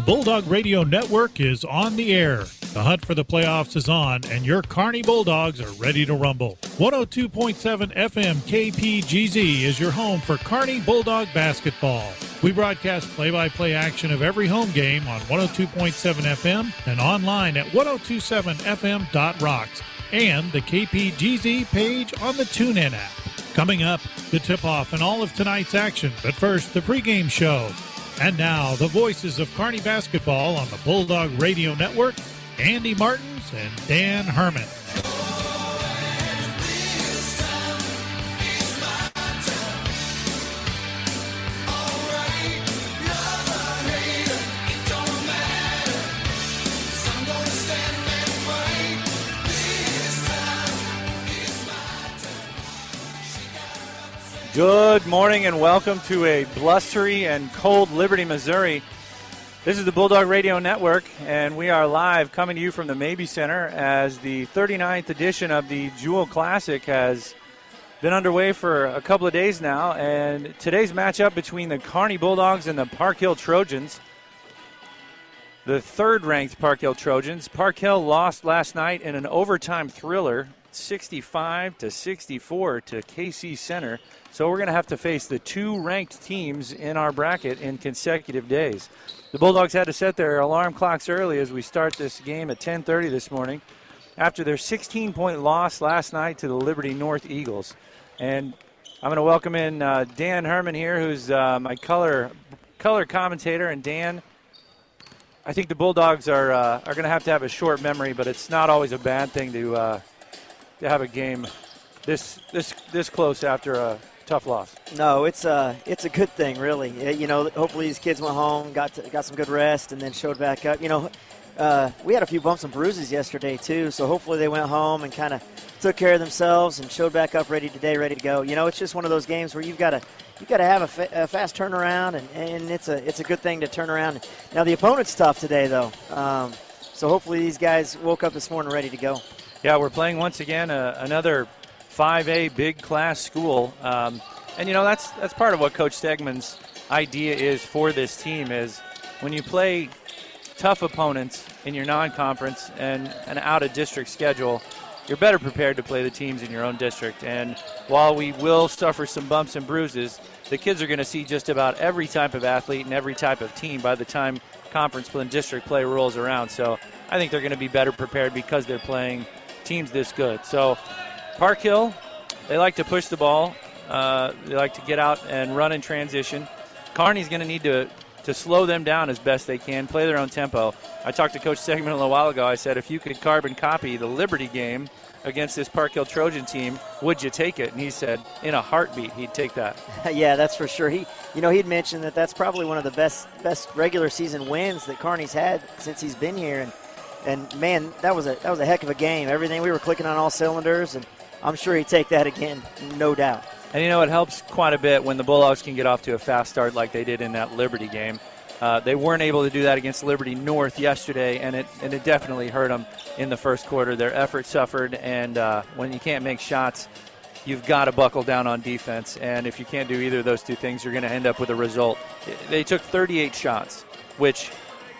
The Bulldog Radio Network is on the air. The hunt for the playoffs is on, and your Kearney Bulldogs are ready to rumble. 102.7 FM KPGZ is your home for Kearney Bulldog basketball. We broadcast play by play action of every home game on 102.7 FM and online at 1027fm.rocks and the KPGZ page on the TuneIn app. Coming up, the tip off and all of tonight's action. But first, the pregame show. And now, the voices of Kearney basketball on the Bulldog Radio Network Andy Martins and Dan Herman. Good morning and welcome to a blustery and cold Liberty, Missouri. This is the Bulldog Radio Network, and we are live coming to you from the Mabee Center as the 39th edition of the Jewel Classic has been underway for a couple of days now. And today's matchup between the Kearney Bulldogs and the Park Hill Trojans. The third ranked Park Hill Trojans. Park Hill lost last night in an overtime thriller, 65 to 64 to KC Center. So we're going to have to face the two ranked teams in our bracket in consecutive days. The Bulldogs had to set their alarm clocks early as we start this game at 10:30 this morning after their 16-point loss last night to the Liberty North Eagles. And I'm going to welcome in uh, Dan Herman here, who's uh, my color color commentator. And Dan, I think the Bulldogs are uh, are going to have to have a short memory, but it's not always a bad thing to uh, to have a game this this this close after a tough loss. No, it's a it's a good thing, really. You know, hopefully these kids went home, got to, got some good rest, and then showed back up. You know, uh, we had a few bumps and bruises yesterday too, so hopefully they went home and kind of took care of themselves and showed back up ready today, ready to go. You know, it's just one of those games where you've got to you got to have a, fa- a, fast turnaround, and, and it's a it's a good thing to turn around. Now the opponent's tough today, though, um, so hopefully these guys woke up this morning ready to go. Yeah, we're playing once again uh, another 5A big class school. Um, and you know that's that's part of what Coach Stegman's idea is for this team is when you play tough opponents in your non-conference and an out-of-district schedule, you're better prepared to play the teams in your own district. And while we will suffer some bumps and bruises, the kids are going to see just about every type of athlete and every type of team by the time conference and district play rolls around. So I think they're going to be better prepared because they're playing teams this good. So Park Hill, they like to push the ball. Uh, they like to get out and run in transition. Kearney's going to need to to slow them down as best they can, play their own tempo. I talked to Coach Stegman a little while ago. I said, if you could carbon copy the Liberty game against this Park Hill Trojan team, would you take it? And he said, in a heartbeat, he'd take that. yeah, that's for sure. He, you know, he'd mentioned that that's probably one of the best best regular season wins that Kearney's had since he's been here, and and man, that was a that was a heck of a game. Everything we were clicking on all cylinders, and I'm sure he'd take that again, no doubt. And you know, it helps quite a bit when the Bulldogs can get off to a fast start like they did in that Liberty game. Uh, they weren't able to do that against Liberty North yesterday, and it and it definitely hurt them in the first quarter. Their effort suffered, and uh, when you can't make shots, you've got to buckle down on defense. And if you can't do either of those two things, you're going to end up with a result. They took 38 shots, which,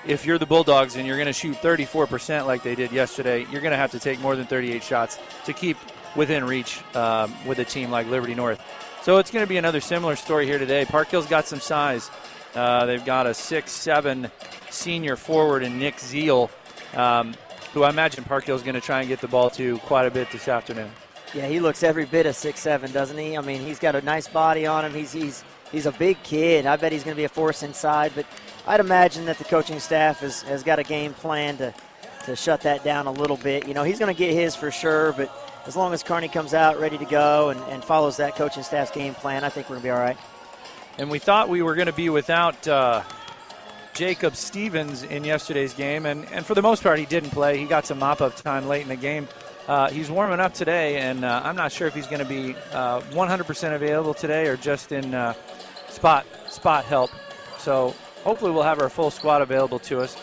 if you're the Bulldogs and you're going to shoot 34% like they did yesterday, you're going to have to take more than 38 shots to keep within reach um, with a team like Liberty North. So it's going to be another similar story here today. Park Hill's got some size. Uh, they've got a six-seven senior forward in Nick Zeal, um, who I imagine Park Hill's going to try and get the ball to quite a bit this afternoon. Yeah, he looks every bit of six-seven, doesn't he? I mean, he's got a nice body on him. He's he's he's a big kid. I bet he's going to be a force inside. But I'd imagine that the coaching staff has, has got a game plan to to shut that down a little bit. You know, he's going to get his for sure, but as long as Kearney comes out ready to go and, and follows that coaching staff's game plan, I think we're going to be all right. And we thought we were going to be without uh, Jacob Stevens in yesterday's game, and, and for the most part, he didn't play. He got some mop up time late in the game. Uh, he's warming up today, and uh, I'm not sure if he's going to be 100% uh, available today or just in uh, spot spot help. So hopefully, we'll have our full squad available to us.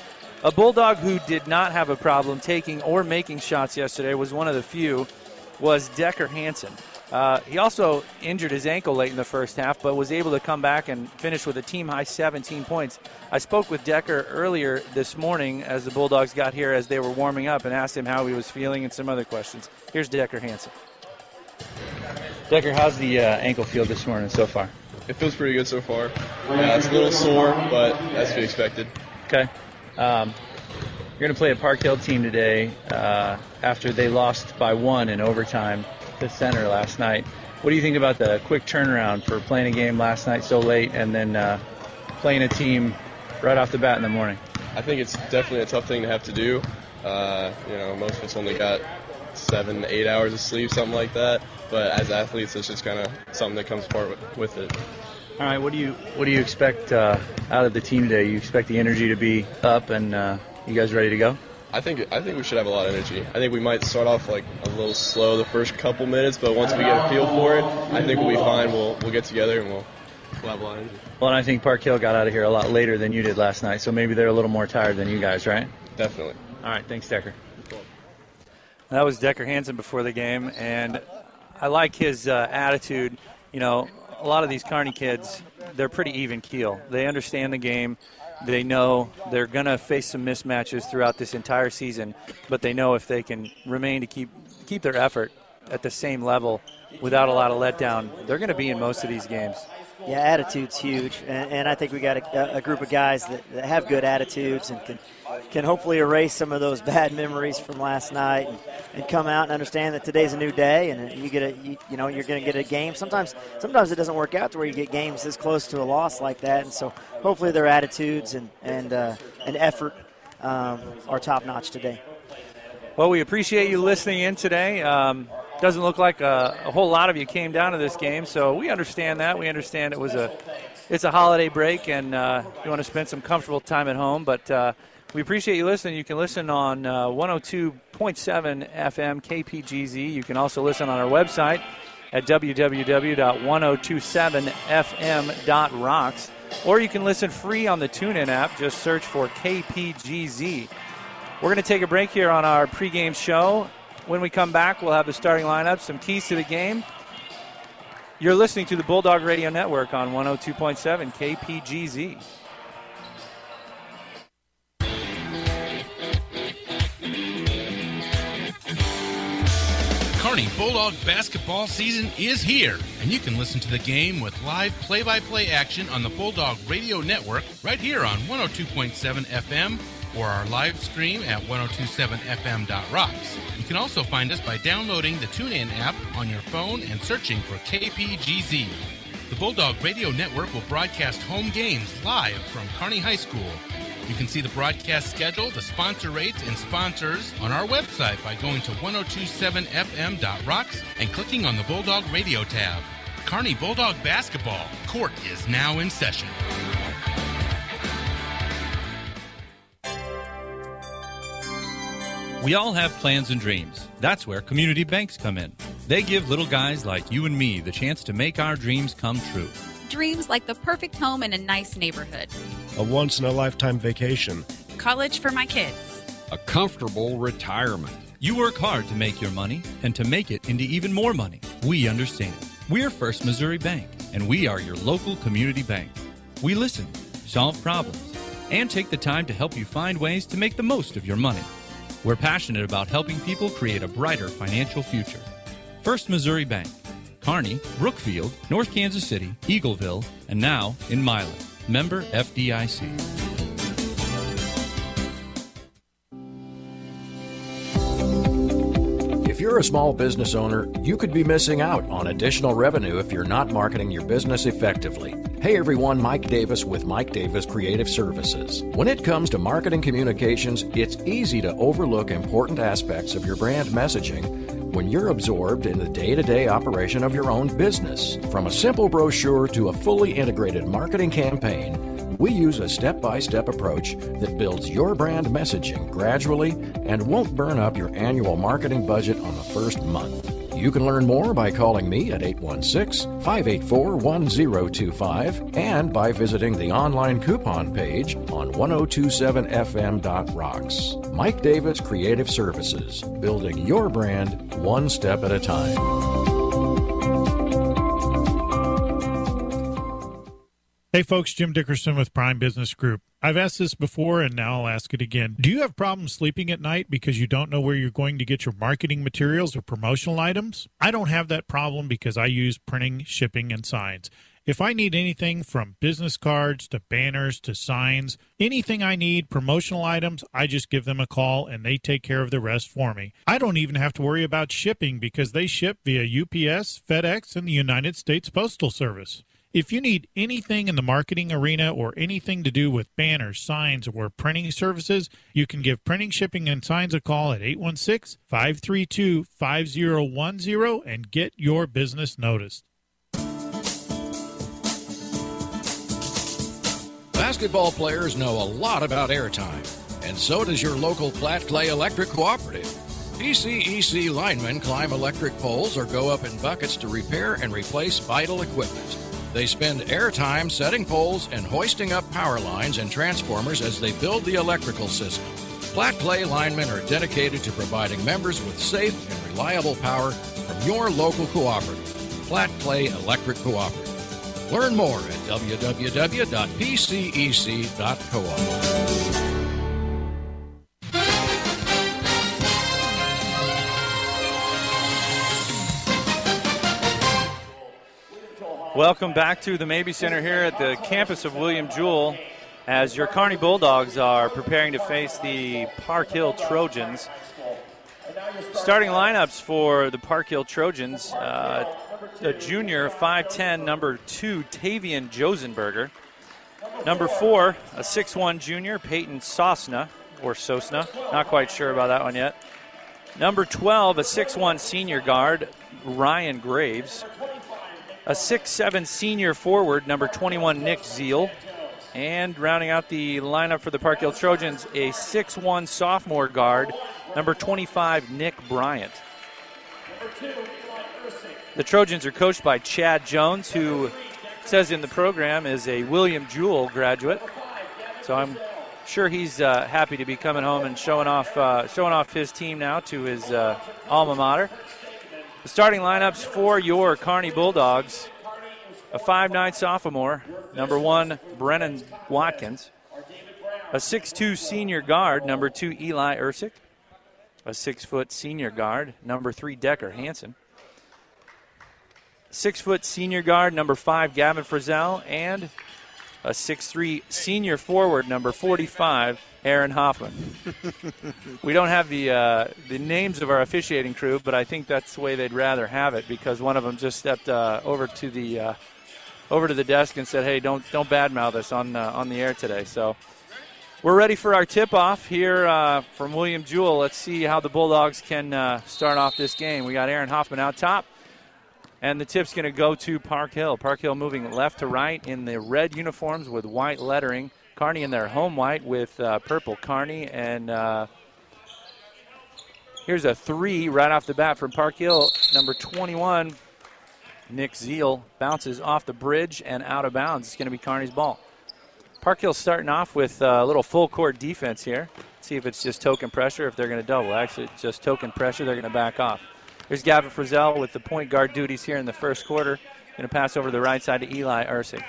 A Bulldog who did not have a problem taking or making shots yesterday was one of the few was Decker Hanson. Uh, he also injured his ankle late in the first half, but was able to come back and finish with a team high 17 points. I spoke with Decker earlier this morning as the Bulldogs got here as they were warming up and asked him how he was feeling and some other questions. Here's Decker Hanson. Decker, how's the uh, ankle feel this morning so far? It feels pretty good so far. Yeah, it's a little sore, but that's to be expected. Okay. Um, you're going to play a Park Hill team today uh, after they lost by one in overtime to Center last night. What do you think about the quick turnaround for playing a game last night so late and then uh, playing a team right off the bat in the morning? I think it's definitely a tough thing to have to do. Uh, you know, most of us only got seven, eight hours of sleep, something like that. But as athletes, it's just kind of something that comes part with, with, it. All right, what do you what do you expect uh, out of the team today? You expect the energy to be up, and uh, you guys ready to go? I think I think we should have a lot of energy. I think we might start off like a little slow the first couple minutes, but once we get a feel for it, I think we'll be fine. We'll we'll get together and we'll, we'll have a lot of energy. Well, and I think Park Hill got out of here a lot later than you did last night, so maybe they're a little more tired than you guys, right? Definitely. All right, thanks, Decker. That was Decker Hansen before the game, and I like his uh, attitude. You know, a lot of these Kearney kids, they're pretty even keel. They understand the game. They know they're going to face some mismatches throughout this entire season, but they know if they can remain to keep keep their effort at the same level without a lot of letdown, they're going to be in most of these games. Yeah, attitude's huge, and, and I think we got a, a group of guys that, that, have good attitudes and can can hopefully erase some of those bad memories from last night and, and come out and understand that today's a new day and you get a you, you know you're going to get a game. Sometimes sometimes it doesn't work out to where you get games this close to a loss like that, and so hopefully their attitudes and and uh, and effort um, are top notch today. Well, we appreciate you listening in today. Um, doesn't look like a, a, whole lot of you came down to this game, so we understand that. We understand it was a it's a holiday break, and uh, you want to spend some comfortable time at home. But uh, we appreciate you listening. You can listen on uh, 102.7 FM KPGZ. You can also listen on our website at www.1027fm.rocks, or you can listen free on the TuneIn app. Just search for KPGZ. We're going to take a break here on our pregame show. When we come back, we'll have the starting lineup, some keys to the game. You're listening to the Bulldog Radio Network on 102.7 KPGZ. Bulldog basketball season is here, and you can listen to the game with live play by play action on the Bulldog Radio Network right here on 102.7 FM or our live stream at 1027fm.rocks. You can also find us by downloading the TuneIn app on your phone and searching for KPGZ. The Bulldog Radio Network will broadcast home games live from Kearney High School. You can see the broadcast schedule, the sponsor rates, and sponsors on our website by going to 1027fm.rocks and clicking on the Bulldog Radio tab. Kearney Bulldog Basketball Court is now in session. We all have plans and dreams. That's where community banks come in. They give little guys like you and me the chance to make our dreams come true. Dreams like the perfect home in a nice neighborhood, a once in a lifetime vacation, college for my kids, a comfortable retirement. You work hard to make your money and to make it into even more money. We understand. We're First Missouri Bank, and we are your local community bank. We listen, solve problems, and take the time to help you find ways to make the most of your money. We're passionate about helping people create a brighter financial future. First Missouri Bank, Kearney, Brookfield, North Kansas City, Eagleville, and now in Milan. Member FDIC. If you're a small business owner, you could be missing out on additional revenue if you're not marketing your business effectively. Hey everyone, Mike Davis with Mike Davis Creative Services. When it comes to marketing communications, it's easy to overlook important aspects of your brand messaging when you're absorbed in the day to day operation of your own business. From a simple brochure to a fully integrated marketing campaign, we use a step by step approach that builds your brand messaging gradually and won't burn up your annual marketing budget on the first month. You can learn more by calling me at 816 584 1025 and by visiting the online coupon page on 1027fm.rocks. Mike Davis Creative Services, building your brand one step at a time. Hey, folks, Jim Dickerson with Prime Business Group. I've asked this before and now I'll ask it again. Do you have problems sleeping at night because you don't know where you're going to get your marketing materials or promotional items? I don't have that problem because I use printing, shipping, and signs. If I need anything from business cards to banners to signs, anything I need, promotional items, I just give them a call and they take care of the rest for me. I don't even have to worry about shipping because they ship via UPS, FedEx, and the United States Postal Service. If you need anything in the marketing arena or anything to do with banners, signs, or printing services, you can give Printing, Shipping, and Signs a call at 816 532 5010 and get your business noticed. Basketball players know a lot about airtime, and so does your local Platte Clay Electric Cooperative. PCEC linemen climb electric poles or go up in buckets to repair and replace vital equipment. They spend airtime setting poles and hoisting up power lines and transformers as they build the electrical system. Platte Clay linemen are dedicated to providing members with safe and reliable power from your local cooperative. Platte Clay Electric Cooperative. Learn more at www.pcec.coop. Welcome back to the Mabee Center here at the campus of William Jewell as your Kearney Bulldogs are preparing to face the Park Hill Trojans. Starting lineups for the Park Hill Trojans uh, a junior, 5'10, number two, Tavian Josenberger. Number four, a 6'1 junior, Peyton Sosna, or Sosna, not quite sure about that one yet. Number 12, a 6'1 senior guard, Ryan Graves a six-seven senior forward, number 21, Nick Zeal. And rounding out the lineup for the Park Hill Trojans, a six-one sophomore guard, number 25, Nick Bryant. The Trojans are coached by Chad Jones, who says in the program is a William Jewell graduate. So I'm sure he's uh, happy to be coming home and showing off uh, showing off his team now to his uh, alma mater. The starting lineups for your Kearney Bulldogs a 5'9 sophomore, number one, Brennan Watkins. A 6'2 senior guard, number two, Eli Ersick. A 6 foot senior guard, number three, Decker Hansen. Six foot senior guard, number five, Gavin Frizell, And a 6'3 senior forward, number 45, Aaron Hoffman. we don't have the uh, the names of our officiating crew, but I think that's the way they'd rather have it because one of them just stepped uh, over to the uh, over to the desk and said, "Hey, don't don't badmouth us on uh, on the air today." So we're ready for our tip off here uh, from William Jewell. Let's see how the Bulldogs can uh, start off this game. We got Aaron Hoffman out top. And the tip's going to go to Park Hill. Park Hill moving left to right in the red uniforms with white lettering. Kearney in their home white with uh, purple Kearney And uh, here's a three right off the bat from Park Hill. Number 21, Nick Zeal, bounces off the bridge and out of bounds. It's going to be Kearney's ball. Park Hill starting off with a little full court defense here. See if it's just token pressure, if they're going to double. Actually, it's just token pressure. They're going to back off. Here's Gavin Frizzell with the point guard duties here in the first quarter. Going to pass over the right side to Eli Ursig.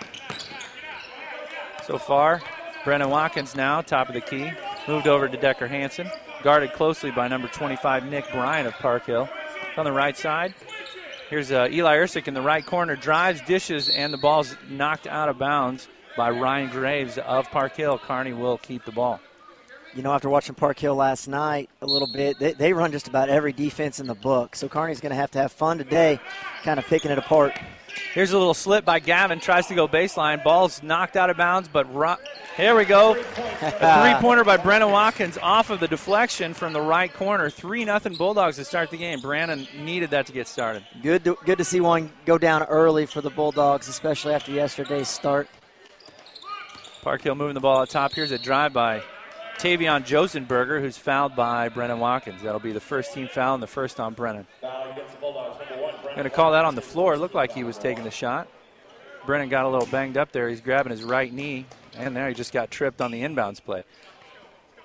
So far, Brennan Watkins now, top of the key. Moved over to Decker Hansen. Guarded closely by number 25, Nick Bryant of Park Hill. On the right side, here's uh, Eli Ursik in the right corner. Drives, dishes, and the ball's knocked out of bounds by Ryan Graves of Park Hill. Kearney will keep the ball you know, after watching Park Hill last night a little bit, they, they run just about every defense in the book. So Kearney's going to have to have fun today, kind of picking it apart. Here's a little slip by Gavin. Tries to go baseline. Ball's knocked out of bounds, but ro- here we go. A three pointer by Brennan Watkins off of the deflection from the right corner. 3 nothing Bulldogs to start the game. Brandon needed that to get started. Good to, good to see one go down early for the Bulldogs, especially after yesterday's start. Park Hill moving the ball out top. Here's a drive by Tavion Josenberger, who's fouled by Brennan Watkins. That'll be the first team foul and the first on Brennan. Going to call that on the floor. It looked like he was taking the shot. Brennan got a little banged up there. He's grabbing his right knee, and there he just got tripped on the inbounds play.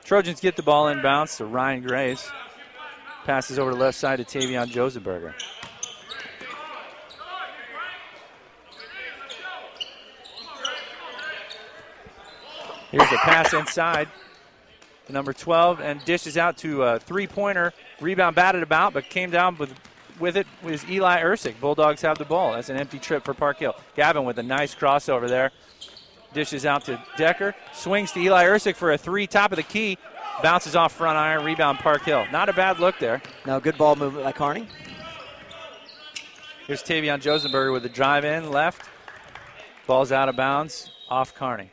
Trojans get the ball inbounds to Ryan Graves. Passes over to left side to Tavion Josenberger. Here's a pass inside number 12 and dishes out to a three pointer. Rebound batted about, but came down with with it was Eli Ersick. Bulldogs have the ball. That's an empty trip for Park Hill. Gavin with a nice crossover there. Dishes out to Decker. Swings to Eli Ersick for a three, top of the key. Bounces off front iron. Rebound Park Hill. Not a bad look there. No, good ball movement by Kearney. Here's Tavion Josenberger with the drive in left. Ball's out of bounds off Kearney.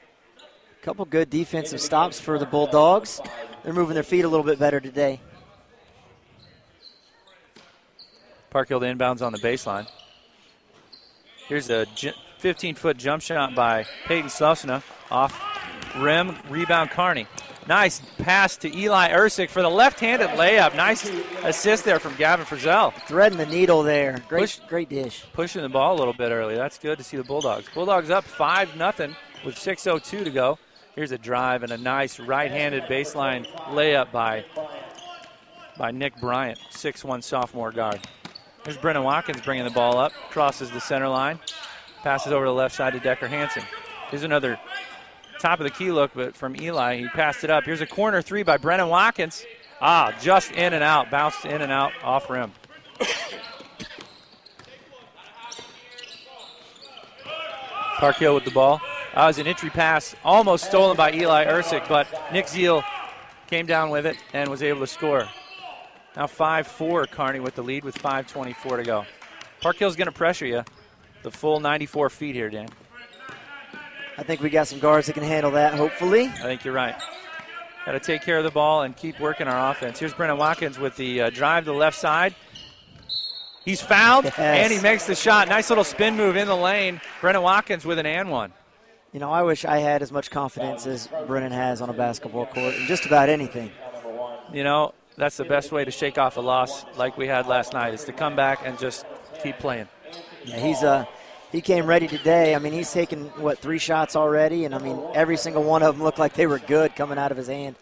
Couple good defensive stops for the Bulldogs. They're moving their feet a little bit better today. Park Hill inbounds on the baseline. Here's a 15 foot jump shot by Peyton Susna off rim. Rebound Kearney. Nice pass to Eli Ersick for the left handed layup. Nice assist there from Gavin Frizzell. Threading the needle there. Great, Push, great dish. Pushing the ball a little bit early. That's good to see the Bulldogs. Bulldogs up 5 0 with 6.02 to go. Here's a drive and a nice right handed baseline layup by, by Nick Bryant, 6-1 sophomore guard. There's Brennan Watkins bringing the ball up, crosses the center line, passes over to the left side to Decker Hansen. Here's another top of the key look, but from Eli, he passed it up. Here's a corner three by Brennan Watkins. Ah, just in and out, bounced in and out off rim. Park Hill with the ball. That was an entry pass, almost stolen by Eli Ersick, but Nick Zeal came down with it and was able to score. Now 5 4 Kearney with the lead with 5.24 to go. Park Hill's going to pressure you the full 94 feet here, Dan. I think we got some guards that can handle that, hopefully. I think you're right. Got to take care of the ball and keep working our offense. Here's Brennan Watkins with the uh, drive to the left side. He's fouled, yes. and he makes the shot. Nice little spin move in the lane. Brennan Watkins with an and one. You know, I wish I had as much confidence as Brennan has on a basketball court in just about anything. You know, that's the best way to shake off a loss like we had last night is to come back and just keep playing. Yeah, he's uh he came ready today. I mean, he's taken what three shots already, and I mean every single one of them looked like they were good coming out of his hand.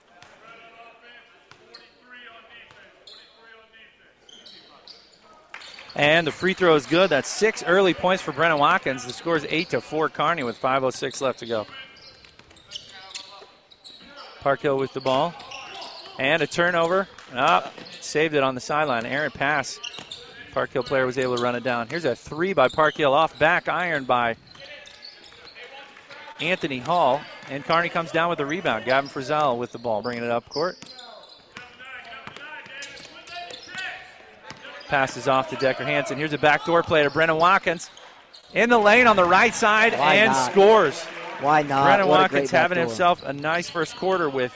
And the free throw is good. That's six early points for Brennan Watkins. The score is eight to four Kearney with 5:06 left to go. Park Hill with the ball, and a turnover. Up, oh, saved it on the sideline. Aaron pass Park Hill player was able to run it down. Here's a three by Park Hill off back iron by Anthony Hall. And Carney comes down with the rebound. Gavin Frizzell with the ball, bringing it up court. Passes off to Decker Hansen. Here's a backdoor play to Brennan Watkins. In the lane on the right side Why and not? scores. Why not? Brennan what Watkins having himself a nice first quarter with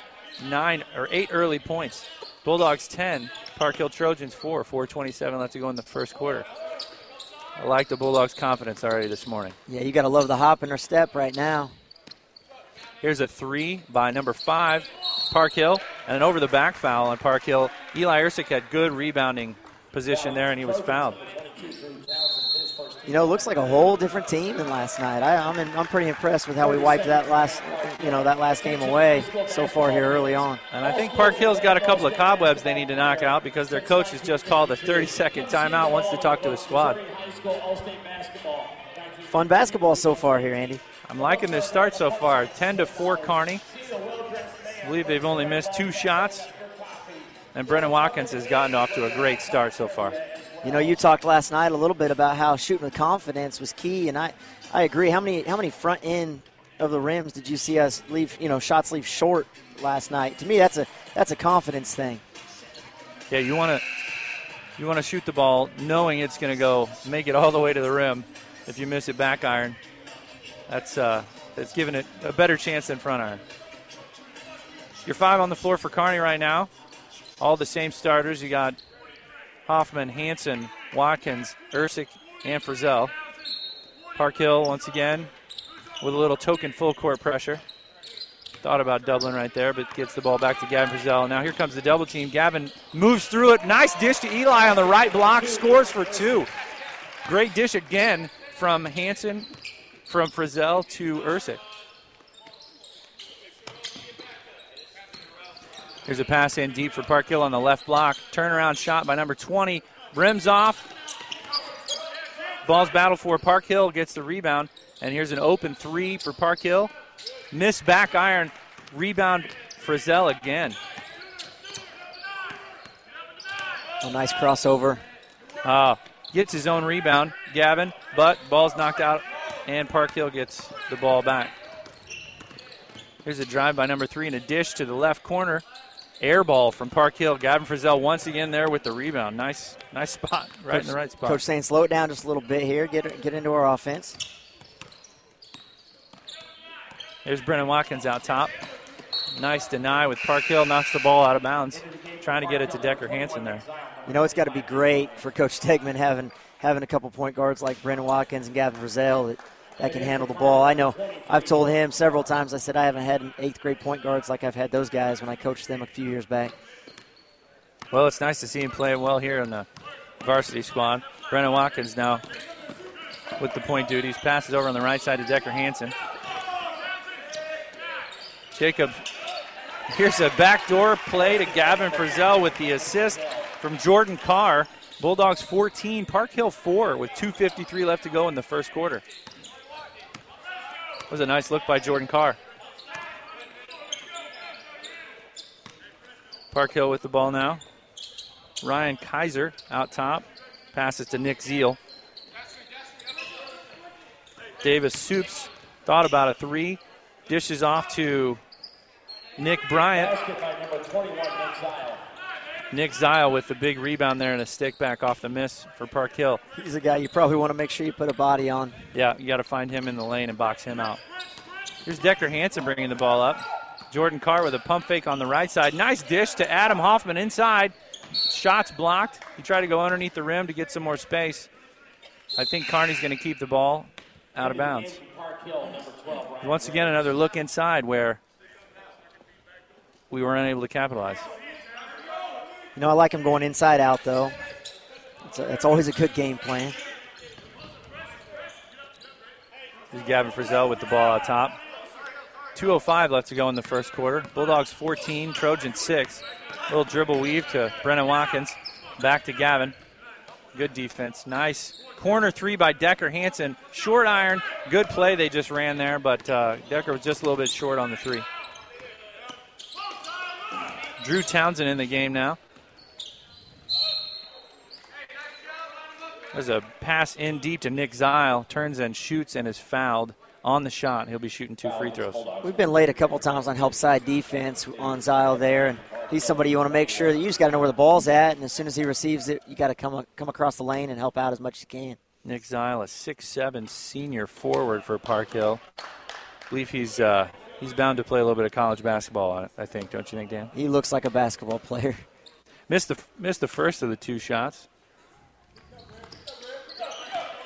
nine or eight early points. Bulldogs 10, Park Hill Trojans 4, 427 left to go in the first quarter. I like the Bulldogs' confidence already this morning. Yeah, you got to love the hop in her step right now. Here's a three by number five, Park Hill, and an over the back foul on Park Hill. Eli Ersick had good rebounding position there, and he was fouled you know, looks like a whole different team than last night. I, am I'm, I'm pretty impressed with how we wiped that last, you know, that last game away so far here early on. And I think Park Hill's got a couple of cobwebs they need to knock out because their coach has just called a 30-second timeout. Wants to talk to his squad. Fun basketball so far here, Andy. I'm liking this start so far. 10 to 4, Kearney. I believe they've only missed two shots. And Brennan Watkins has gotten off to a great start so far. You know, you talked last night a little bit about how shooting with confidence was key, and I, I agree. How many how many front end of the rims did you see us leave? You know, shots leave short last night. To me, that's a that's a confidence thing. Yeah, you want to you want to shoot the ball knowing it's going to go make it all the way to the rim. If you miss it back iron, that's uh, that's giving it a better chance than front iron. You're five on the floor for Kearney right now. All the same starters. You got Hoffman, Hanson, Watkins, Ersick, and Frizzell. Park Hill once again with a little token full court pressure. Thought about doubling right there, but gets the ball back to Gavin Frizzell. Now here comes the double team. Gavin moves through it. Nice dish to Eli on the right block. Scores for two. Great dish again from Hanson, from Frizzell to Ersick. Here's a pass in deep for Park Hill on the left block. Turnaround shot by number 20. Rims off. Ball's battle for Park Hill. Gets the rebound. And here's an open three for Park Hill. Miss back iron. Rebound, Frizzell again. A nice crossover. Uh, gets his own rebound, Gavin, but ball's knocked out, and Park Hill gets the ball back. Here's a drive by number three and a dish to the left corner. Air ball from Park Hill. Gavin Frizzell once again there with the rebound. Nice, nice spot, right Coach, in the right spot. Coach saying slow it down just a little bit here. Get get into our offense. There's Brennan Watkins out top. Nice deny with Park Hill knocks the ball out of bounds, trying to get it to Decker Hansen there. You know it's got to be great for Coach Stegman having having a couple point guards like Brennan Watkins and Gavin Frizzell that, that can handle the ball. I know I've told him several times. I said I haven't had eighth grade point guards like I've had those guys when I coached them a few years back. Well, it's nice to see him playing well here in the varsity squad. Brennan Watkins now with the point duties. Passes over on the right side to Decker Hansen. Jacob, here's a backdoor play to Gavin Frizzell with the assist from Jordan Carr. Bulldogs 14, Park Hill 4 with 2.53 left to go in the first quarter. Was a nice look by Jordan Carr. Park Hill with the ball now. Ryan Kaiser out top. Passes to Nick Zeal. Davis Soups thought about a three. Dishes off to Nick Bryant. Nick Zile with the big rebound there and a stick back off the miss for Park Hill. He's a guy you probably want to make sure you put a body on. Yeah, you got to find him in the lane and box him out. Here's Decker Hansen bringing the ball up. Jordan Carr with a pump fake on the right side. Nice dish to Adam Hoffman inside. Shots blocked. He tried to go underneath the rim to get some more space. I think Kearney's going to keep the ball out of bounds. Once again, another look inside where we were unable to capitalize. You know, I like him going inside out, though. It's, always a good game plan. Here's Gavin Frizzell with the ball out top. 2.05 left to go in the first quarter. Bulldogs 14, Trojans 6. Little dribble weave to Brennan Watkins. Back to Gavin. Good defense. Nice corner three by Decker Hansen. Short iron. Good play they just ran there, but uh, Decker was just a little bit short on the three. Drew Townsend in the game now. There's a pass in deep to Nick Zile. Turns and shoots and is fouled on the shot. He'll be shooting two free throws. We've been late a couple times on help side defense on Zile there, and he's somebody you want to make sure that you just got to know where the ball's at, and as soon as he receives it, you got to come come across the lane and help out as much as you can. Nick Zile, a six-seven senior forward for Park Hill. I believe he's uh, he's bound to play a little bit of college basketball. I think, don't you think, Dan? He looks like a basketball player. Missed the missed the first of the two shots.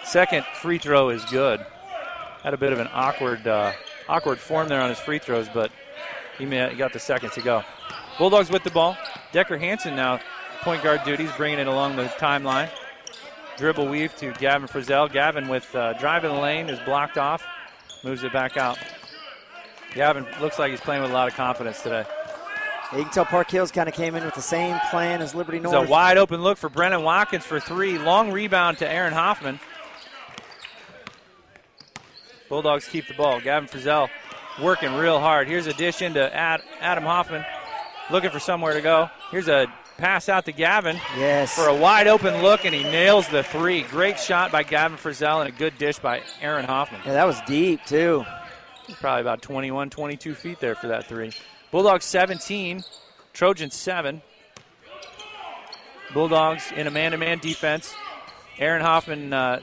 Second free throw is good. Had a bit of an awkward uh, awkward form there on his free throws, but he, may, he got the second to go. Bulldogs with the ball. Decker Hansen now point guard duties, bringing it along the timeline. Dribble weave to Gavin Frizzell. Gavin with uh, drive in the lane is blocked off, moves it back out. Gavin looks like he's playing with a lot of confidence today. Yeah, you can tell Park Hills kind of came in with the same plan as Liberty North. It's a wide open look for Brennan Watkins for three. Long rebound to Aaron Hoffman. Bulldogs keep the ball. Gavin Frizzell working real hard. Here's a dish into Ad, Adam Hoffman, looking for somewhere to go. Here's a pass out to Gavin. Yes. For a wide open look, and he nails the three. Great shot by Gavin Frizzell and a good dish by Aaron Hoffman. Yeah, that was deep, too. Probably about 21, 22 feet there for that three. Bulldogs 17, Trojans 7. Bulldogs in a man to man defense. Aaron Hoffman uh,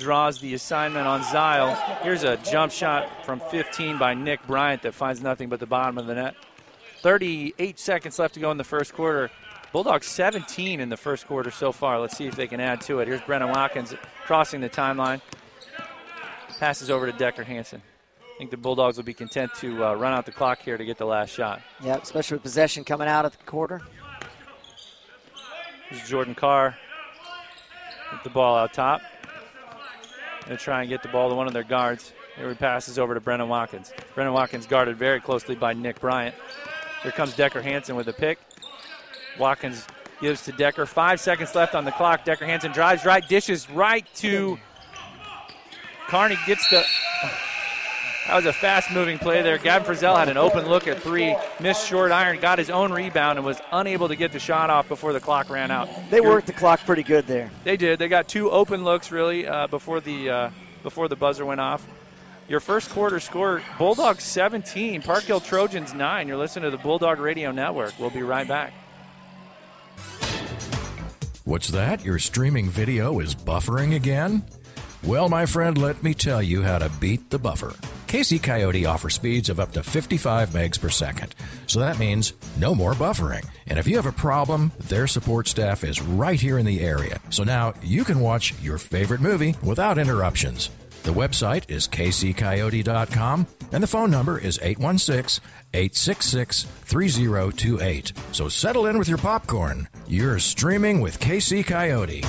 draws the assignment on Zile. Here's a jump shot from 15 by Nick Bryant that finds nothing but the bottom of the net. 38 seconds left to go in the first quarter. Bulldogs 17 in the first quarter so far. Let's see if they can add to it. Here's Brennan Watkins crossing the timeline. Passes over to Decker Hansen. I think the Bulldogs will be content to uh, run out the clock here to get the last shot. Yeah, especially with possession coming out of the quarter. Here's Jordan Carr with the ball out top. To try and get the ball to one of their guards. Here he passes over to Brennan Watkins. Brennan Watkins guarded very closely by Nick Bryant. Here comes Decker Hansen with a pick. Watkins gives to Decker. Five seconds left on the clock. Decker Hansen drives right, dishes right to Kearney. Gets the That was a fast moving play there. Gavin Frizzell had an open look at three, missed short iron, got his own rebound, and was unable to get the shot off before the clock ran out. They worked the clock pretty good there. They did. They got two open looks really uh, before the uh, before the buzzer went off. Your first quarter score: Bulldogs 17, Park Hill Trojans 9. You're listening to the Bulldog Radio Network. We'll be right back. What's that? Your streaming video is buffering again? Well, my friend, let me tell you how to beat the buffer. KC Coyote offers speeds of up to 55 megs per second. So that means no more buffering. And if you have a problem, their support staff is right here in the area. So now you can watch your favorite movie without interruptions. The website is kccoyote.com and the phone number is 816 866 3028. So settle in with your popcorn. You're streaming with KC Coyote.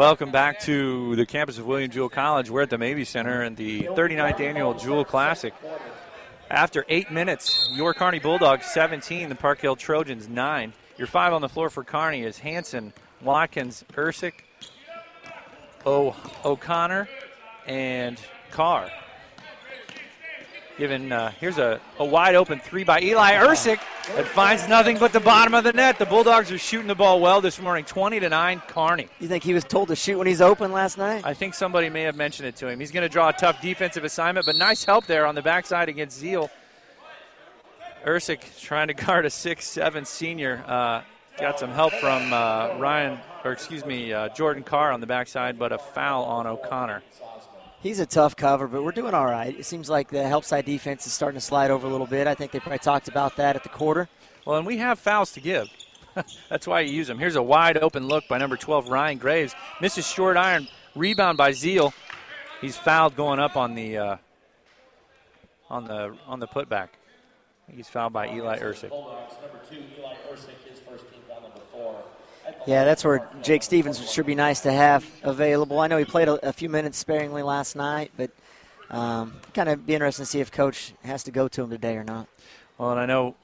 Welcome back to the campus of William Jewell College. We're at the Mabee Center in the 39th annual Jewell Classic. After eight minutes, your Kearney Bulldogs 17, the Park Hill Trojans 9. Your five on the floor for Kearney is Hanson, Watkins, Ursick, o- O'Connor, and Carr. Given uh, here's a, a wide open three by Eli Ursick that finds nothing but the bottom of the net. The Bulldogs are shooting the ball well this morning, 20 to nine. Kearney. You think he was told to shoot when he's open last night? I think somebody may have mentioned it to him. He's going to draw a tough defensive assignment, but nice help there on the backside against Zeal. Ursick trying to guard a six-seven senior. Uh, got some help from uh, Ryan, or excuse me, uh, Jordan Carr on the backside, but a foul on O'Connor. He's a tough cover, but we're doing all right. It seems like the help side defense is starting to slide over a little bit. I think they probably talked about that at the quarter. Well, and we have fouls to give. That's why you use them. Here's a wide open look by number 12, Ryan Graves. Misses short iron. Rebound by Zeal. He's fouled going up on the uh, on the on the putback. He's fouled by Eli Ursick. Yeah, that's where Jake Stevens should be nice to have available. I know he played a, a few minutes sparingly last night, but um, kind of be interesting to see if coach has to go to him today or not. Well, and I know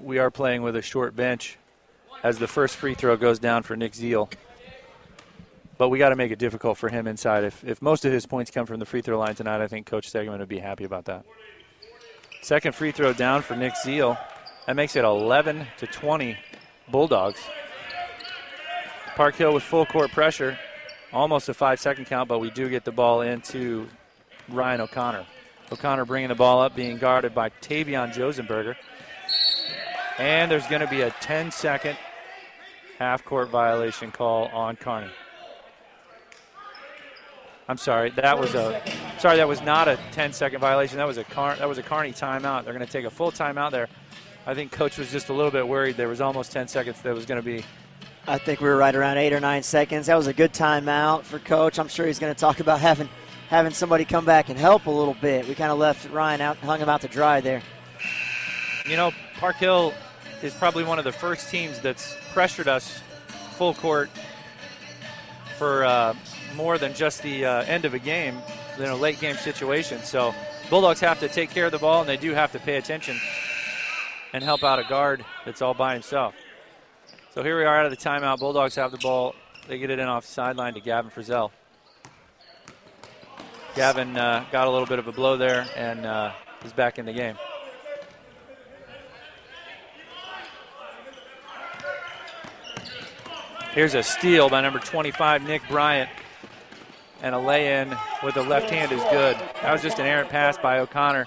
we are playing with a short bench as the first free throw goes down for Nick Zeal. But we got to make it difficult for him inside. If, if most of his points come from the free throw line tonight, I think Coach Stegman would be happy about that. Second free throw down for Nick Zeal. That makes it 11 to 20 Bulldogs. Park Hill with full court pressure. Almost a five second count, but we do get the ball into Ryan O'Connor. O'Connor bringing the ball up, being guarded by Tavion Josenberger. And there's going to be a 10 second half court violation call on Kearney. I'm sorry, that was a sorry that was not a 10 second violation. That was a Car, that was a Kearney timeout. They're going to take a full timeout there. I think coach was just a little bit worried. There was almost 10 seconds that was going to be I think we were right around eight or nine seconds. That was a good timeout for coach. I'm sure he's going to talk about having having somebody come back and help a little bit. We kind of left Ryan out, hung him out to dry there. You know, Park Hill is probably one of the first teams that's pressured us full court for uh, more than just the uh, end of a game, you know, late game situation. So Bulldogs have to take care of the ball, and they do have to pay attention and help out a guard that's all by himself. So here we are out of the timeout. Bulldogs have the ball. They get it in off sideline to Gavin Frizzell. Gavin uh, got a little bit of a blow there and uh, is back in the game. Here's a steal by number 25, Nick Bryant. And a lay in with the left hand is good. That was just an errant pass by O'Connor.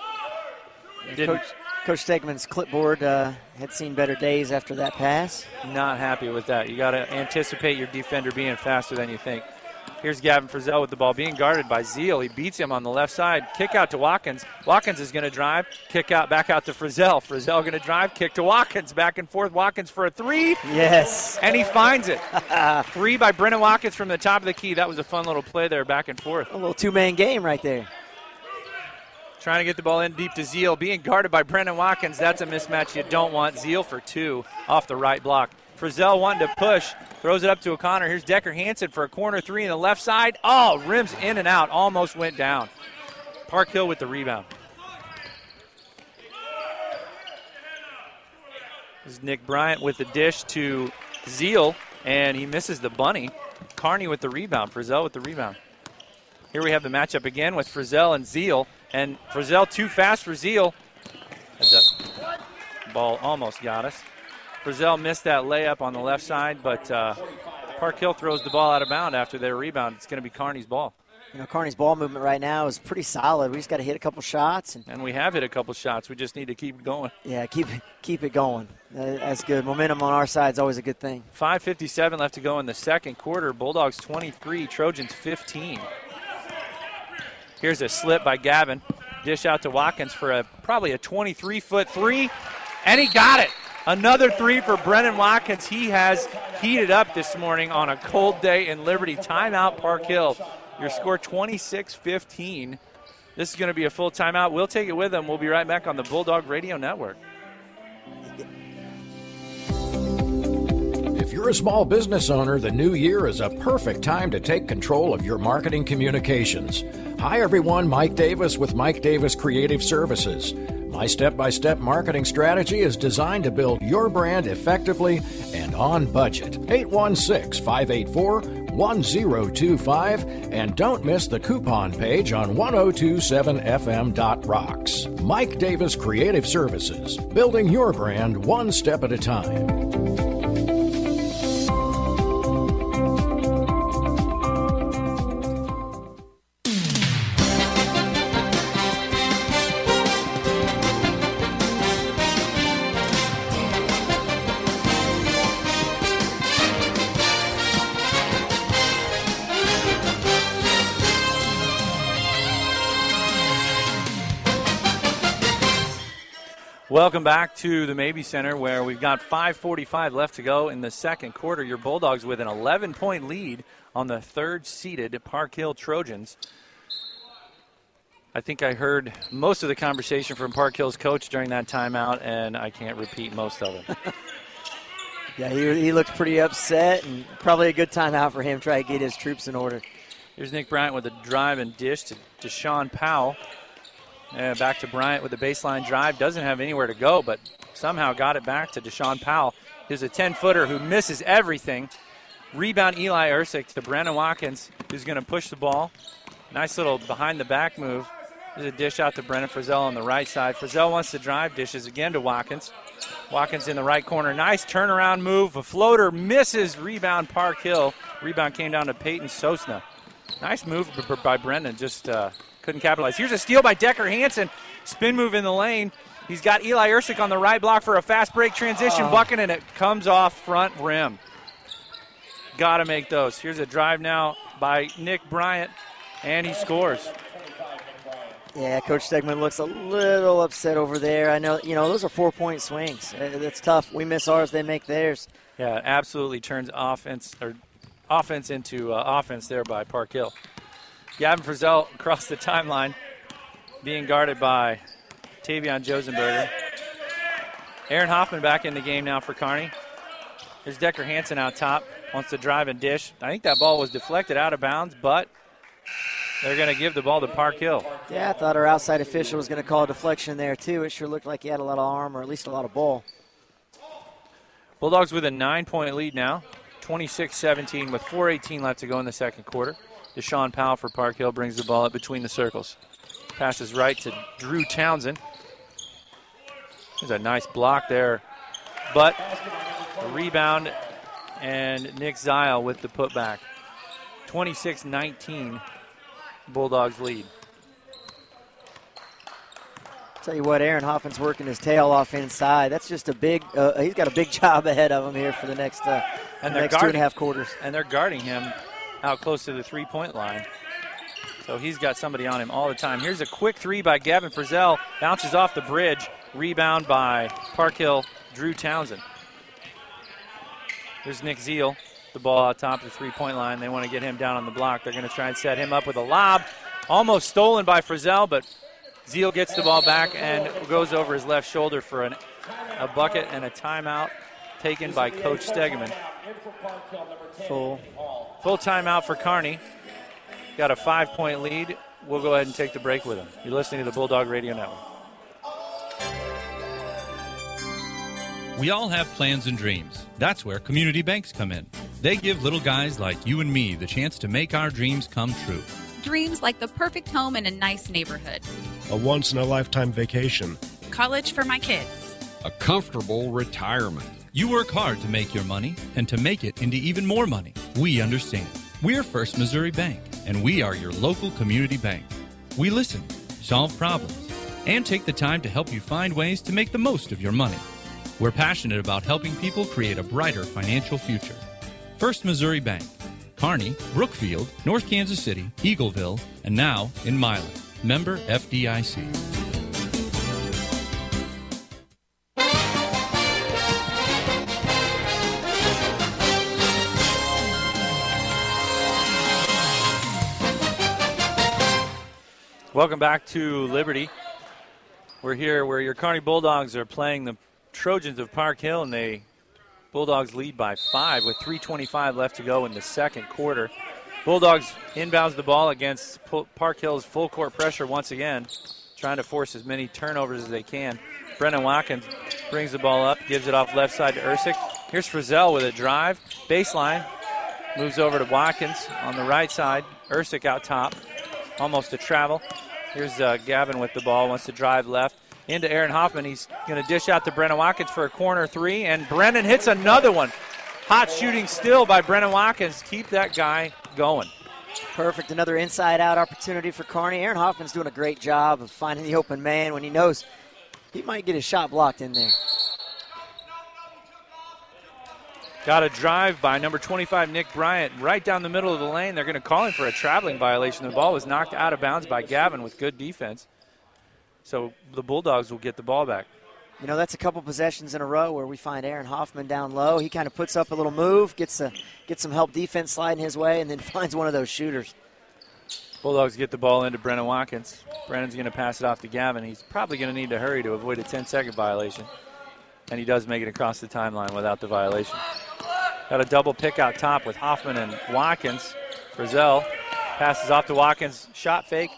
Didn't, Coach, Stegman's clipboard uh, had seen better days after that pass. Not happy with that. You got to anticipate your defender being faster than you think. Here's Gavin Frizzell with the ball being guarded by Zeal. He beats him on the left side. Kick out to Watkins. Watkins is going to drive. Kick out back out to Frizzell. Frizzell going to drive. Kick to Watkins. Back and forth. Watkins for a three. Yes. And he finds it. three by Brennan Watkins from the top of the key. That was a fun little play there, back and forth. A little two man game right there. Trying to get the ball in deep to Zeal. Being guarded by Brennan Watkins. That's a mismatch you don't want. Zeal for two off the right block. Frizzell wanting to push, throws it up to O'Connor. Here's Decker Hansen for a corner three in the left side. Oh, rims in and out, almost went down. Park Hill with the rebound. This is Nick Bryant with the dish to Zeal, and he misses the bunny. Kearney with the rebound. Frizzell with the rebound. Here we have the matchup again with Frizzell and Zeal. And Frizzell too fast for Zeal. Ball almost got us. Frizzell missed that layup on the left side, but uh, Park Hill throws the ball out of bound after their rebound. It's going to be Kearney's ball. You know, Kearney's ball movement right now is pretty solid. We just got to hit a couple shots, and, and we have hit a couple shots. We just need to keep going. Yeah, keep keep it going. That's good. Momentum on our side is always a good thing. 5:57 left to go in the second quarter. Bulldogs 23, Trojans 15. Here's a slip by Gavin. Dish out to Watkins for a probably a 23 foot three, and he got it. Another three for Brennan Watkins. He has heated up this morning on a cold day in Liberty. Timeout Park Hill. Your score 26 15. This is going to be a full timeout. We'll take it with them. We'll be right back on the Bulldog Radio Network. If you're a small business owner, the new year is a perfect time to take control of your marketing communications. Hi, everyone. Mike Davis with Mike Davis Creative Services. My step by step marketing strategy is designed to build your brand effectively and on budget. 816 584 1025 and don't miss the coupon page on 1027fm.rocks. Mike Davis Creative Services, building your brand one step at a time. Welcome back to the Mabee Center where we've got 5.45 left to go in the second quarter. Your Bulldogs with an 11 point lead on the third seeded Park Hill Trojans. I think I heard most of the conversation from Park Hill's coach during that timeout, and I can't repeat most of it. yeah, he, he looked pretty upset, and probably a good timeout for him to try to get his troops in order. Here's Nick Bryant with a drive and dish to Deshaun Powell. Back to Bryant with the baseline drive. Doesn't have anywhere to go, but somehow got it back to Deshaun Powell. He's a 10 footer who misses everything. Rebound Eli Ersick to Brennan Watkins, who's going to push the ball. Nice little behind the back move. There's a dish out to Brennan Frizzell on the right side. Frizzell wants to drive, dishes again to Watkins. Watkins in the right corner. Nice turnaround move. A floater misses. Rebound Park Hill. Rebound came down to Peyton Sosna. Nice move by Brendan. Just uh, couldn't capitalize. Here's a steal by Decker Hansen. Spin move in the lane. He's got Eli Ersick on the right block for a fast break transition oh. bucket, and it comes off front rim. Got to make those. Here's a drive now by Nick Bryant, and he scores. Yeah, Coach Stegman looks a little upset over there. I know, you know, those are four point swings. Uh, that's tough. We miss ours, they make theirs. Yeah, absolutely turns offense or offense into uh, offense there by Park Hill. Gavin Frizzell across the timeline, being guarded by Tavion Josenberger. Aaron Hoffman back in the game now for Kearney. There's Decker Hansen out top, wants to drive and dish. I think that ball was deflected out of bounds, but they're going to give the ball to Park Hill. Yeah, I thought our outside official was going to call a deflection there, too. It sure looked like he had a lot of arm or at least a lot of ball. Bulldogs with a nine point lead now, 26 17, with 4.18 left to go in the second quarter. Deshaun Powell for Park Hill brings the ball up between the circles. Passes right to Drew Townsend. There's a nice block there. But a rebound and Nick Zile with the putback. 26 19, Bulldogs lead. Tell you what, Aaron Hoffman's working his tail off inside. That's just a big. Uh, he's got a big job ahead of him here for the next uh, and the next guarding, two and a half quarters. And they're guarding him out close to the three point line. So he's got somebody on him all the time. Here's a quick three by Gavin Frizzell. Bounces off the bridge. Rebound by Park Hill, Drew Townsend. There's Nick Zeal. The ball out top of the three point line. They want to get him down on the block. They're going to try and set him up with a lob. Almost stolen by Frizzell, but Zeal gets the ball back and goes over his left shoulder for an, a bucket and a timeout taken by Coach Stegman. Full. Full timeout for Kearney. Got a five point lead. We'll go ahead and take the break with him. You're listening to the Bulldog Radio Network. We all have plans and dreams. That's where community banks come in. They give little guys like you and me the chance to make our dreams come true. Dreams like the perfect home in a nice neighborhood, A once in a lifetime vacation. college for my kids. A comfortable retirement. You work hard to make your money and to make it into even more money. We understand. We're First Missouri Bank, and we are your local community bank. We listen, solve problems, and take the time to help you find ways to make the most of your money. We're passionate about helping people create a brighter financial future. First Missouri Bank, Kearney, Brookfield, North Kansas City, Eagleville, and now in Milan. Member FDIC. Welcome back to Liberty. We're here where your Kearney Bulldogs are playing the Trojans of Park Hill, and they Bulldogs lead by five with 3:25 left to go in the second quarter. Bulldogs inbounds the ball against Park Hill's full court pressure once again, trying to force as many turnovers as they can. Brennan Watkins brings the ball up, gives it off left side to Ersick. Here's Frizzell with a drive, baseline, moves over to Watkins on the right side. Ersick out top, almost a travel. Here's uh, Gavin with the ball, wants to drive left into Aaron Hoffman. He's going to dish out to Brennan Watkins for a corner three, and Brennan hits another one. Hot shooting still by Brennan Watkins. Keep that guy going. Perfect. Another inside out opportunity for Kearney. Aaron Hoffman's doing a great job of finding the open man when he knows he might get his shot blocked in there. Got a drive by number 25, Nick Bryant, right down the middle of the lane. They're going to call him for a traveling violation. The ball was knocked out of bounds by Gavin with good defense. So the Bulldogs will get the ball back. You know, that's a couple possessions in a row where we find Aaron Hoffman down low. He kind of puts up a little move, gets a, gets some help defense sliding his way, and then finds one of those shooters. Bulldogs get the ball into Brennan Watkins. Brennan's going to pass it off to Gavin. He's probably going to need to hurry to avoid a 10 second violation. And he does make it across the timeline without the violation. Got a double pick out top with Hoffman and Watkins. Frizzell passes off to Watkins. Shot fake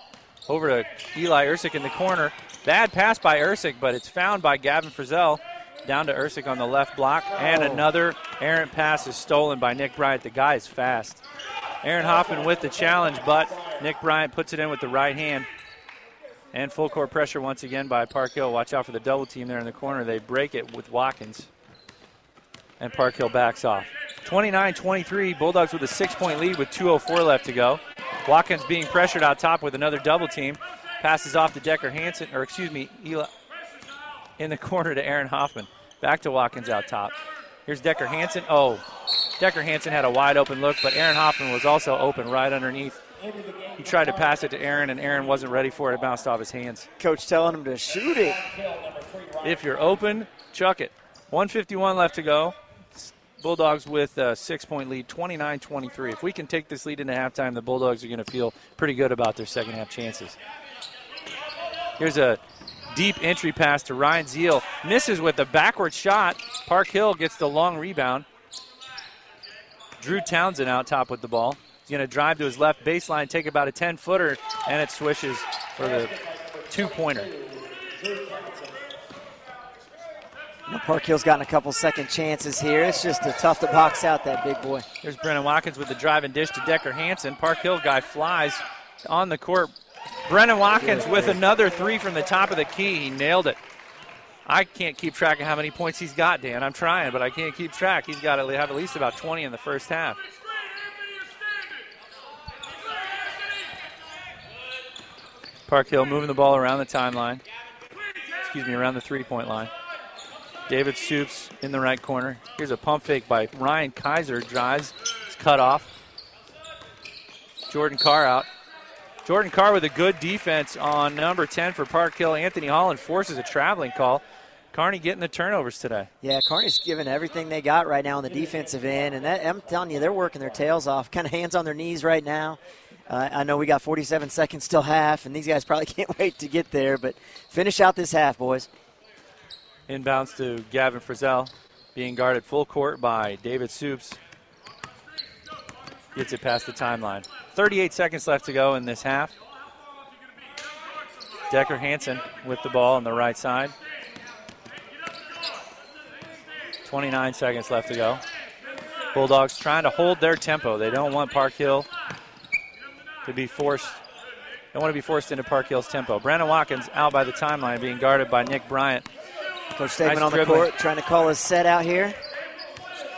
over to Eli Ursick in the corner. Bad pass by Ursick, but it's found by Gavin Frizzell. Down to Ursick on the left block. And oh. another errant pass is stolen by Nick Bryant. The guy is fast. Aaron Hoffman with the challenge, but Nick Bryant puts it in with the right hand. And full court pressure once again by Park Hill. Watch out for the double team there in the corner. They break it with Watkins. And Park Hill backs off. 29 23, Bulldogs with a six point lead with 2.04 left to go. Watkins being pressured out top with another double team. Passes off to Decker Hansen, or excuse me, Eli in the corner to Aaron Hoffman. Back to Watkins out top. Here's Decker Hansen. Oh, Decker Hansen had a wide open look, but Aaron Hoffman was also open right underneath. He tried to pass it to Aaron, and Aaron wasn't ready for it. It bounced off his hands. Coach telling him to shoot it. If you're open, chuck it. 151 left to go. Bulldogs with a six point lead, 29 23. If we can take this lead into halftime, the Bulldogs are going to feel pretty good about their second half chances. Here's a deep entry pass to Ryan Zeal. Misses with a backward shot. Park Hill gets the long rebound. Drew Townsend out top with the ball. He's going to drive to his left baseline, take about a 10 footer, and it swishes for the two pointer. Know, Park Hill's gotten a couple second chances here. It's just a tough to box out that big boy. Here's Brennan Watkins with the drive and dish to Decker Hansen. Park Hill guy flies on the court. Brennan Watkins with another three from the top of the key. He nailed it. I can't keep track of how many points he's got, Dan. I'm trying, but I can't keep track. He's got to have at least about 20 in the first half. Park Hill moving the ball around the timeline. Excuse me, around the three point line. David Stoops in the right corner. Here's a pump fake by Ryan Kaiser. Drives. It's cut off. Jordan Carr out. Jordan Carr with a good defense on number 10 for Park Hill. Anthony Holland forces a traveling call. Kearney getting the turnovers today. Yeah, Kearney's giving everything they got right now on the defensive end, and that, I'm telling you, they're working their tails off, kind of hands on their knees right now. Uh, I know we got 47 seconds still half, and these guys probably can't wait to get there, but finish out this half, boys. Inbounds to Gavin Frizzell. being guarded full court by David Stoops. Gets it past the timeline. 38 seconds left to go in this half. Decker Hansen with the ball on the right side. 29 seconds left to go. Bulldogs trying to hold their tempo. They don't want Park Hill to be forced. Don't want to be forced into Park Hill's tempo. Brennan Watkins out by the timeline, being guarded by Nick Bryant. Coach Stegman nice on the court, trying to call his set out here.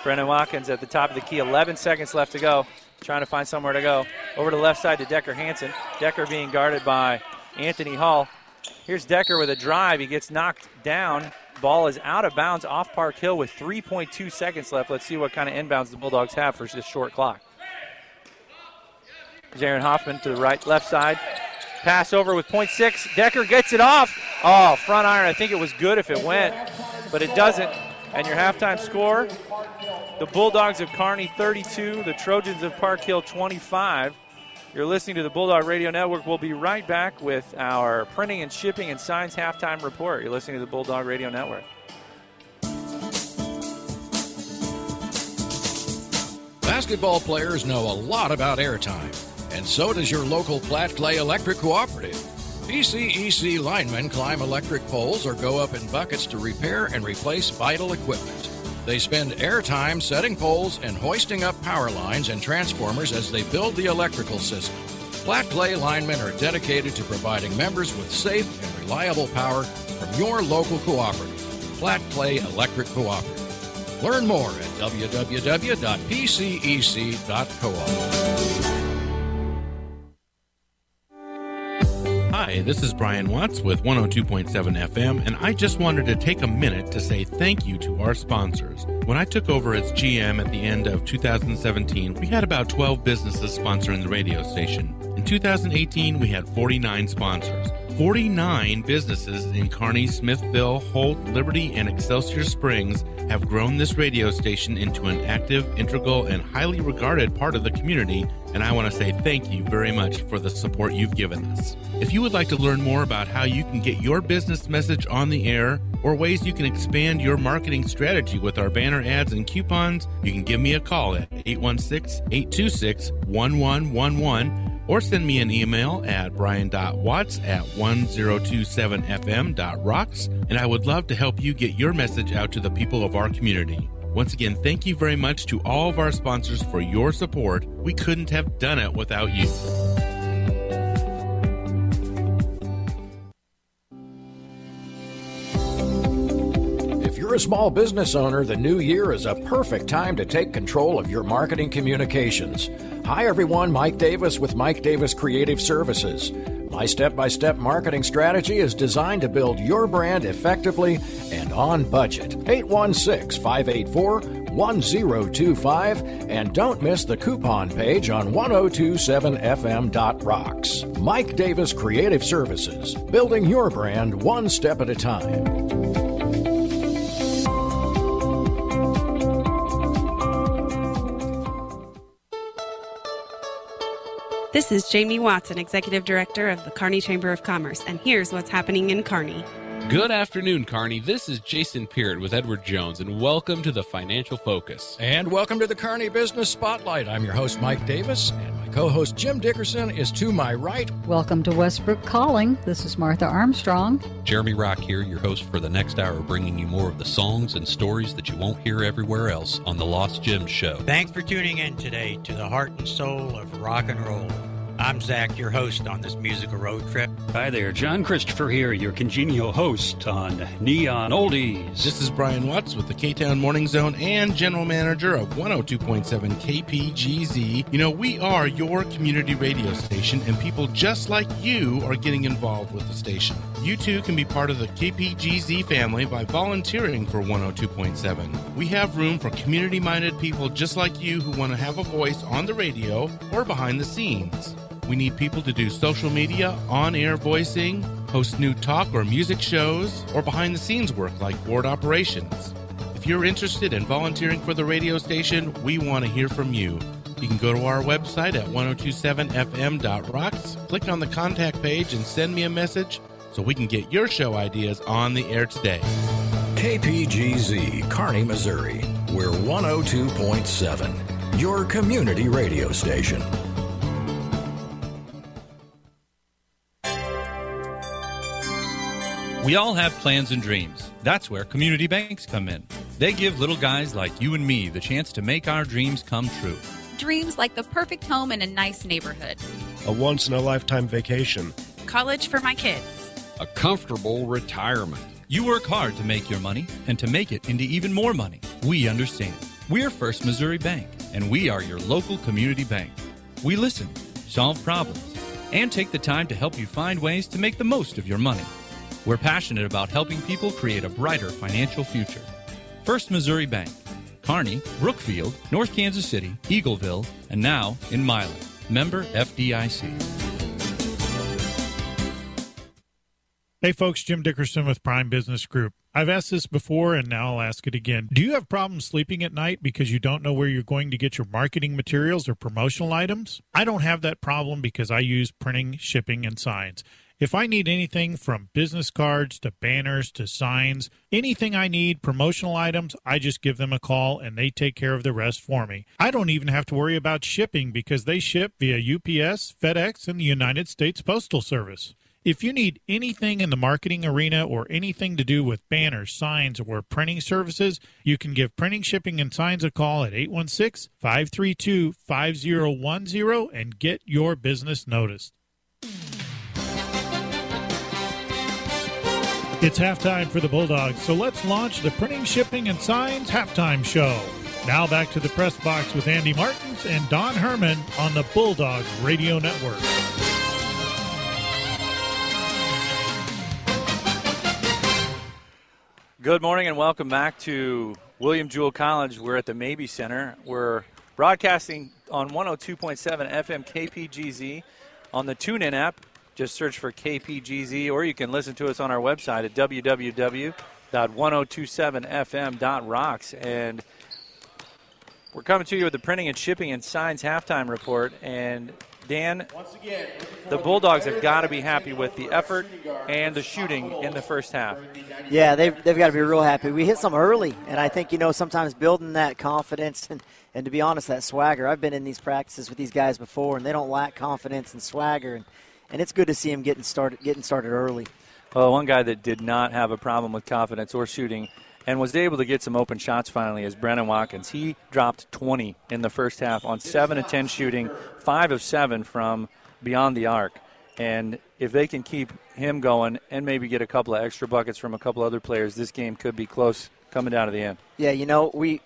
Brennan Watkins at the top of the key. 11 seconds left to go. Trying to find somewhere to go. Over to the left side to Decker Hansen. Decker being guarded by Anthony Hall. Here's Decker with a drive. He gets knocked down. Ball is out of bounds off Park Hill with 3.2 seconds left. Let's see what kind of inbounds the Bulldogs have for this short clock. Aaron Hoffman to the right, left side. Pass over with point six. Decker gets it off. Oh, front iron. I think it was good if it went, but it doesn't. And your halftime score the Bulldogs of Kearney 32, the Trojans of Park Hill 25. You're listening to the Bulldog Radio Network. We'll be right back with our printing and shipping and signs halftime report. You're listening to the Bulldog Radio Network. Basketball players know a lot about airtime, and so does your local Platte Clay Electric Cooperative. PCEC linemen climb electric poles or go up in buckets to repair and replace vital equipment. They spend airtime setting poles and hoisting up power lines and transformers as they build the electrical system. Platte Clay linemen are dedicated to providing members with safe and reliable power from your local cooperative, Platte Clay Electric Cooperative. Learn more at www.pcec.coop. Hi, this is Brian Watts with 102.7 FM, and I just wanted to take a minute to say thank you to our sponsors. When I took over as GM at the end of 2017, we had about 12 businesses sponsoring the radio station. In 2018, we had 49 sponsors. 49 businesses in Kearney, Smithville, Holt, Liberty, and Excelsior Springs have grown this radio station into an active, integral, and highly regarded part of the community, and I want to say thank you very much for the support you've given us. If you would like to learn more about how you can get your business message on the air or ways you can expand your marketing strategy with our banner ads and coupons, you can give me a call at 816 826 1111 or send me an email at brian.watts at 1027fm.rocks, and I would love to help you get your message out to the people of our community. Once again, thank you very much to all of our sponsors for your support. We couldn't have done it without you. You're a small business owner, the new year is a perfect time to take control of your marketing communications. Hi, everyone. Mike Davis with Mike Davis Creative Services. My step by step marketing strategy is designed to build your brand effectively and on budget. 816 584 1025 and don't miss the coupon page on 1027fm.rocks. Mike Davis Creative Services, building your brand one step at a time. This is Jamie Watson, Executive Director of the Kearney Chamber of Commerce, and here's what's happening in Kearney. Good afternoon, Kearney. This is Jason Peart with Edward Jones, and welcome to the Financial Focus. And welcome to the Kearney Business Spotlight. I'm your host, Mike Davis, and my co host, Jim Dickerson, is to my right. Welcome to Westbrook Calling. This is Martha Armstrong. Jeremy Rock here, your host for the next hour, bringing you more of the songs and stories that you won't hear everywhere else on the Lost Gems Show. Thanks for tuning in today to the heart and soul of rock and roll. I'm Zach, your host on this musical road trip. Hi there, John Christopher here, your congenial host on Neon Oldies. This is Brian Watts with the K Town Morning Zone and general manager of 102.7 KPGZ. You know, we are your community radio station, and people just like you are getting involved with the station. You too can be part of the KPGZ family by volunteering for 102.7. We have room for community minded people just like you who want to have a voice on the radio or behind the scenes. We need people to do social media, on air voicing, host new talk or music shows, or behind the scenes work like board operations. If you're interested in volunteering for the radio station, we want to hear from you. You can go to our website at 1027fm.rocks, click on the contact page, and send me a message so we can get your show ideas on the air today. KPGZ, Kearney, Missouri. We're 102.7, your community radio station. We all have plans and dreams. That's where community banks come in. They give little guys like you and me the chance to make our dreams come true. Dreams like the perfect home in a nice neighborhood, A once in a lifetime vacation. college for my kids. A comfortable retirement. You work hard to make your money and to make it into even more money. We understand. We're First Missouri Bank, and we are your local community bank. We listen, solve problems, and take the time to help you find ways to make the most of your money. We're passionate about helping people create a brighter financial future. First Missouri Bank, Kearney, Brookfield, North Kansas City, Eagleville, and now in Milan. Member FDIC. Hey folks, Jim Dickerson with Prime Business Group. I've asked this before and now I'll ask it again. Do you have problems sleeping at night because you don't know where you're going to get your marketing materials or promotional items? I don't have that problem because I use printing, shipping, and signs. If I need anything from business cards to banners to signs, anything I need, promotional items, I just give them a call and they take care of the rest for me. I don't even have to worry about shipping because they ship via UPS, FedEx, and the United States Postal Service. If you need anything in the marketing arena or anything to do with banners, signs, or printing services, you can give Printing, Shipping, and Signs a call at 816 532 5010 and get your business noticed. It's halftime for the Bulldogs, so let's launch the Printing, Shipping, and Signs halftime show. Now back to the press box with Andy Martins and Don Herman on the Bulldog Radio Network. Good morning and welcome back to William Jewell College. We're at the Mabee Center. We're broadcasting on 102.7 FM KPGZ on the TuneIn app. Just search for KPGZ, or you can listen to us on our website at www.1027fm.rocks. And we're coming to you with the printing and shipping and signs halftime report. And Dan, again, the Bulldogs have got to be happy with the effort and the shooting in the first half. Yeah, they've, they've got to be real happy. We hit some early, and I think, you know, sometimes building that confidence and, and to be honest, that swagger. I've been in these practices with these guys before, and they don't lack confidence and swagger, and, and it's good to see him getting started, getting started early. Well, one guy that did not have a problem with confidence or shooting and was able to get some open shots finally is Brennan Watkins. He dropped 20 in the first half on 7 of 10 shooting, 5 of 7 from beyond the arc. And if they can keep him going and maybe get a couple of extra buckets from a couple other players, this game could be close coming down to the end. Yeah, you know, we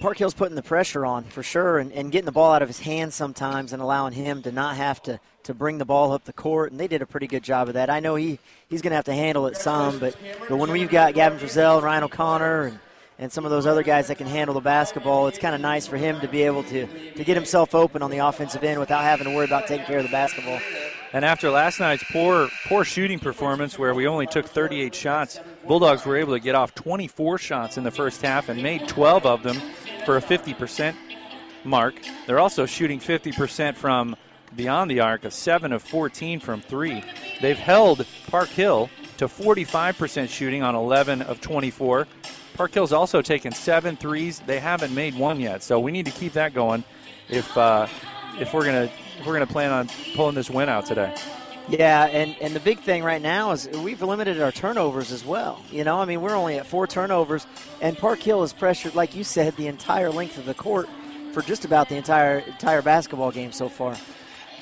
Park Hill's putting the pressure on for sure and, and getting the ball out of his hands sometimes and allowing him to not have to, to bring the ball up the court, and they did a pretty good job of that. I know he, he's going to have to handle it some, but, but when we've got Gavin Frizzell and Ryan O'Connor and, and some of those other guys that can handle the basketball, it's kind of nice for him to be able to, to get himself open on the offensive end without having to worry about taking care of the basketball. And after last night's poor poor shooting performance, where we only took 38 shots, Bulldogs were able to get off 24 shots in the first half and made 12 of them for a 50% mark. They're also shooting 50% from beyond the arc, a 7 of 14 from three. They've held Park Hill to 45% shooting on 11 of 24. Park Hill's also taken seven threes. They haven't made one yet, so we need to keep that going if uh, if we're gonna if we're gonna plan on pulling this win out today. Yeah, and, and the big thing right now is we've limited our turnovers as well. You know, I mean, we're only at four turnovers, and Park Hill is pressured, like you said, the entire length of the court for just about the entire entire basketball game so far.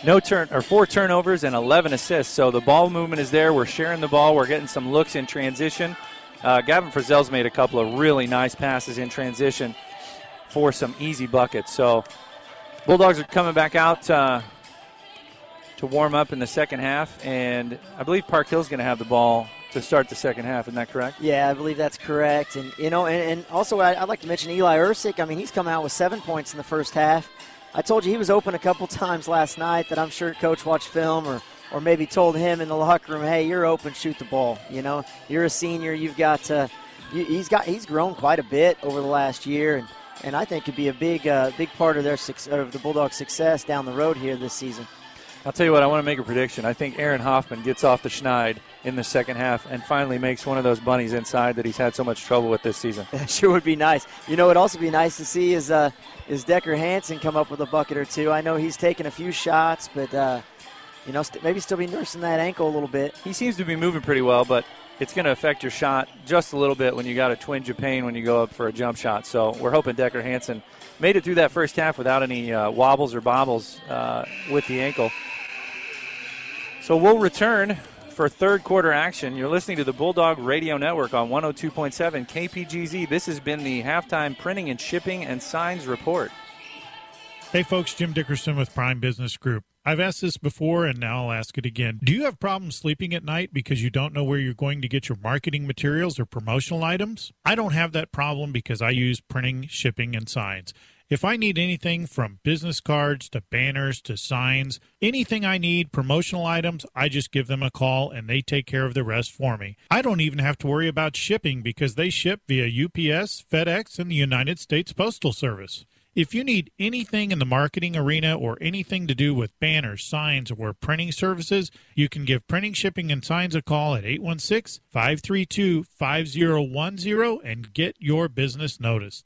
No turn or four turnovers and 11 assists. So the ball movement is there. We're sharing the ball. We're getting some looks in transition. Uh, Gavin Frizzell's made a couple of really nice passes in transition for some easy buckets. So Bulldogs are coming back out uh, to warm up in the second half, and I believe Park Hill's going to have the ball to start the second half. Isn't that correct? Yeah, I believe that's correct. And you know, and, and also I, would like to mention Eli Ursick. I mean, he's come out with seven points in the first half. I told you he was open a couple times last night that I'm sure coach watched film or or maybe told him in the locker room, "Hey, you're open, shoot the ball." You know, you're a senior. You've got uh, you, he's got he's grown quite a bit over the last year, and, and I think could be a big uh, big part of their of the Bulldogs' success down the road here this season. I'll tell you what, I want to make a prediction. I think Aaron Hoffman gets off the schneid in the second half and finally makes one of those bunnies inside that he's had so much trouble with this season. That sure would be nice. You know, it'd also be nice to see is uh, is Decker Hansen come up with a bucket or two. I know he's taken a few shots, but uh, you know, st- maybe still be nursing that ankle a little bit. He seems to be moving pretty well, but it's going to affect your shot just a little bit when you got a twinge of pain when you go up for a jump shot. So we're hoping Decker Hansen made it through that first half without any uh, wobbles or bobbles uh, with the ankle. So we'll return for third quarter action. You're listening to the Bulldog Radio Network on 102.7 KPGZ. This has been the halftime printing and shipping and signs report. Hey, folks, Jim Dickerson with Prime Business Group. I've asked this before and now I'll ask it again. Do you have problems sleeping at night because you don't know where you're going to get your marketing materials or promotional items? I don't have that problem because I use printing, shipping, and signs. If I need anything from business cards to banners to signs, anything I need, promotional items, I just give them a call and they take care of the rest for me. I don't even have to worry about shipping because they ship via UPS, FedEx, and the United States Postal Service. If you need anything in the marketing arena or anything to do with banners, signs, or printing services, you can give Printing, Shipping, and Signs a call at 816 532 5010 and get your business noticed.